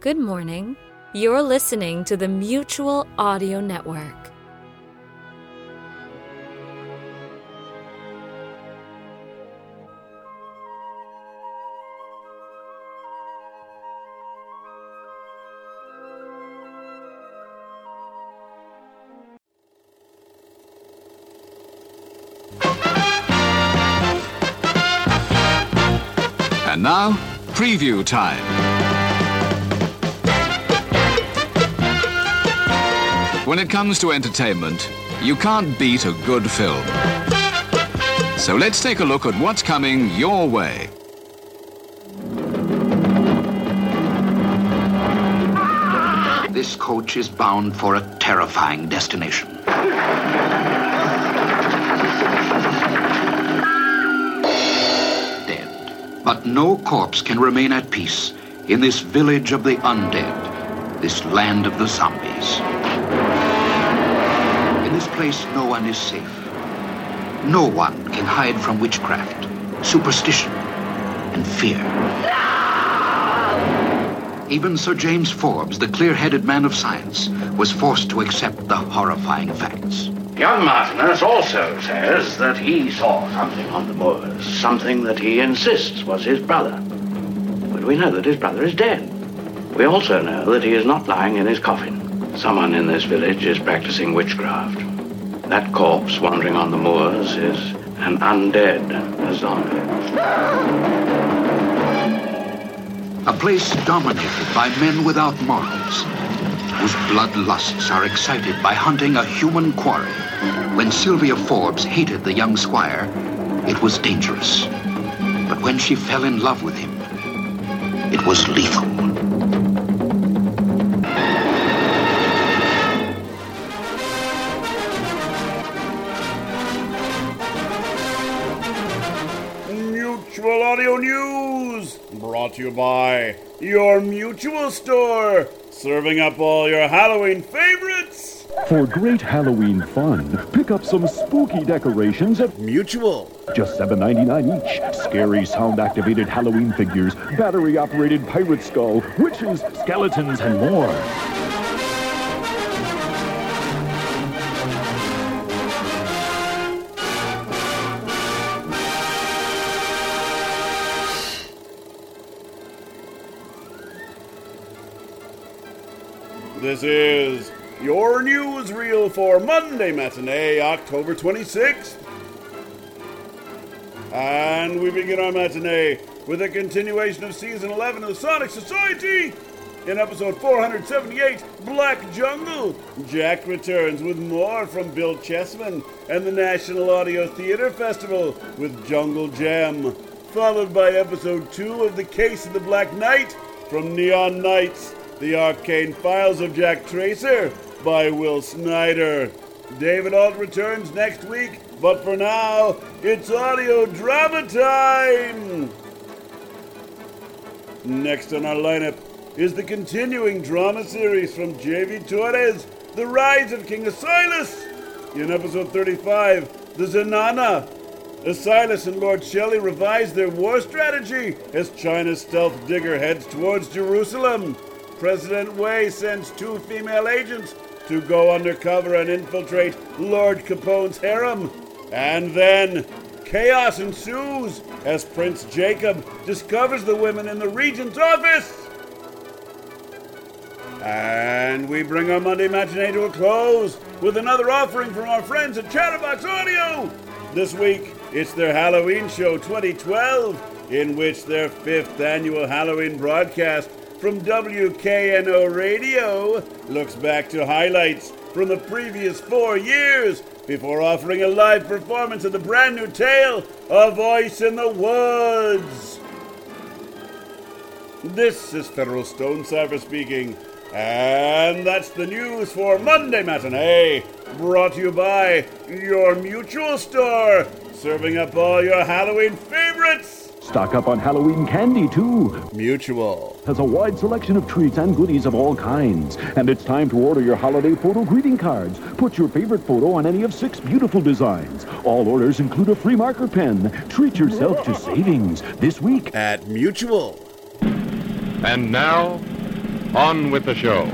Good morning. You're listening to the Mutual Audio Network. And now, preview time. When it comes to entertainment, you can't beat a good film. So let's take a look at what's coming your way. This coach is bound for a terrifying destination. Dead. But no corpse can remain at peace in this village of the undead, this land of the zombies. Place, no one is safe. No one can hide from witchcraft, superstition, and fear. Even Sir James Forbes, the clear-headed man of science, was forced to accept the horrifying facts. Young Martinus also says that he saw something on the moors, something that he insists was his brother. But we know that his brother is dead. We also know that he is not lying in his coffin. Someone in this village is practicing witchcraft. That corpse wandering on the moors is an undead zombie. A place dominated by men without morals, whose bloodlusts are excited by hunting a human quarry. When Sylvia Forbes hated the young squire, it was dangerous. But when she fell in love with him, it was lethal. Mutual Audio News, brought to you by your Mutual Store, serving up all your Halloween favorites. For great Halloween fun, pick up some spooky decorations at Mutual. just $7.99 each. Scary sound-activated Halloween figures, battery-operated pirate skull, witches, skeletons, and more. This is your newsreel for Monday matinee, October 26th. And we begin our matinee with a continuation of season 11 of the Sonic Society. In episode 478, Black Jungle, Jack returns with more from Bill Chessman and the National Audio Theater Festival with Jungle Jam, followed by episode 2 of The Case of the Black Knight from Neon Knights, The Arcane Files of Jack Tracer by Will Snyder. David Alt returns next week, but for now, it's audio drama time! Next on our lineup is the continuing drama series from J.V. Torres, The Rise of King Asilas. In episode 35, The Zanana. Asilas and Lord Shelley revise their war strategy as China's stealth digger heads towards Jerusalem. President Wei sends two female agents to go undercover and infiltrate Lord Capone's harem. And then, chaos ensues as Prince Jacob discovers the women in the regent's office. And we bring our Monday matinee to a close with another offering from our friends at Chatterbox Audio. This week, it's their Halloween show 2012, in which their fifth annual Halloween broadcast from WKNO Radio looks back to highlights from the previous four years before offering a live performance of the brand new tale, A Voice in the Woods. This is Federal Stone Cipher speaking, and that's the news for Monday Matinee, brought to you by your mutual store, serving up all your Halloween favorites. Stock up on Halloween candy, too. Mutual. Has a wide selection of treats and goodies of all kinds. And it's time to order your holiday photo greeting cards. Put your favorite photo on any of six beautiful designs. All orders include a free marker pen. Treat yourself to savings this week. At Mutual. And now, On with the show.